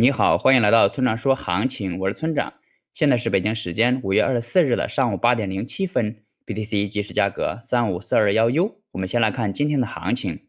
你好，欢迎来到村长说行情，我是村长。现在是北京时间五月二十四日的上午八点零七分，BTC 即时价格三五四二幺 U。我们先来看今天的行情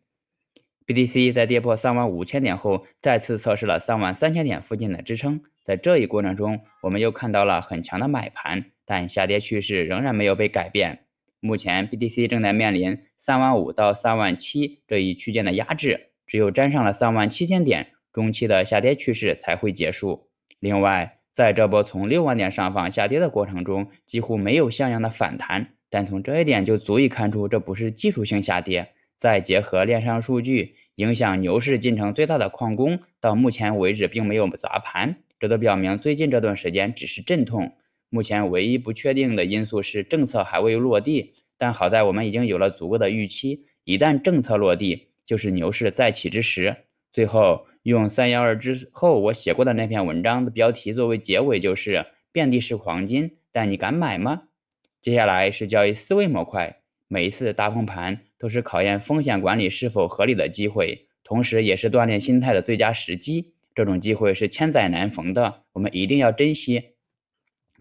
，BTC 在跌破三万五千点后，再次测试了三万三千点附近的支撑。在这一过程中，我们又看到了很强的买盘，但下跌趋势仍然没有被改变。目前 BTC 正在面临三万五到三万七这一区间的压制，只有沾上了三万七千点。中期的下跌趋势才会结束。另外，在这波从六万点上方下跌的过程中，几乎没有像样的反弹，但从这一点就足以看出这不是技术性下跌。再结合链上数据，影响牛市进程最大的矿工到目前为止并没有砸盘，这都表明最近这段时间只是阵痛。目前唯一不确定的因素是政策还未落地，但好在我们已经有了足够的预期，一旦政策落地，就是牛市再起之时。最后。用三幺二之后我写过的那篇文章的标题作为结尾，就是遍地是黄金，但你敢买吗？接下来是交易思维模块，每一次大崩盘都是考验风险管理是否合理的机会，同时也是锻炼心态的最佳时机。这种机会是千载难逢的，我们一定要珍惜。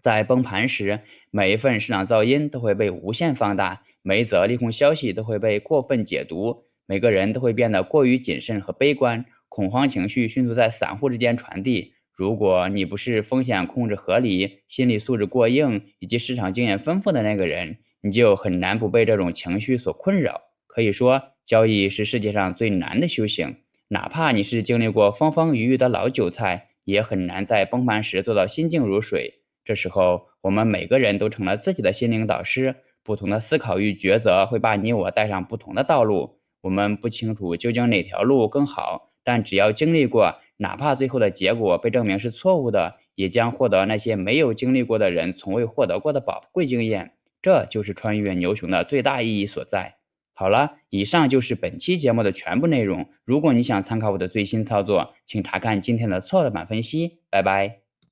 在崩盘时，每一份市场噪音都会被无限放大，每一则利空消息都会被过分解读，每个人都会变得过于谨慎和悲观。恐慌情绪迅速在散户之间传递。如果你不是风险控制合理、心理素质过硬以及市场经验丰富的那个人，你就很难不被这种情绪所困扰。可以说，交易是世界上最难的修行。哪怕你是经历过风风雨雨的老韭菜，也很难在崩盘时做到心静如水。这时候，我们每个人都成了自己的心灵导师。不同的思考与抉择会把你我带上不同的道路。我们不清楚究竟哪条路更好。但只要经历过，哪怕最后的结果被证明是错误的，也将获得那些没有经历过的人从未获得过的宝贵经验。这就是穿越牛熊的最大意义所在。好了，以上就是本期节目的全部内容。如果你想参考我的最新操作，请查看今天的错的版分析。拜拜。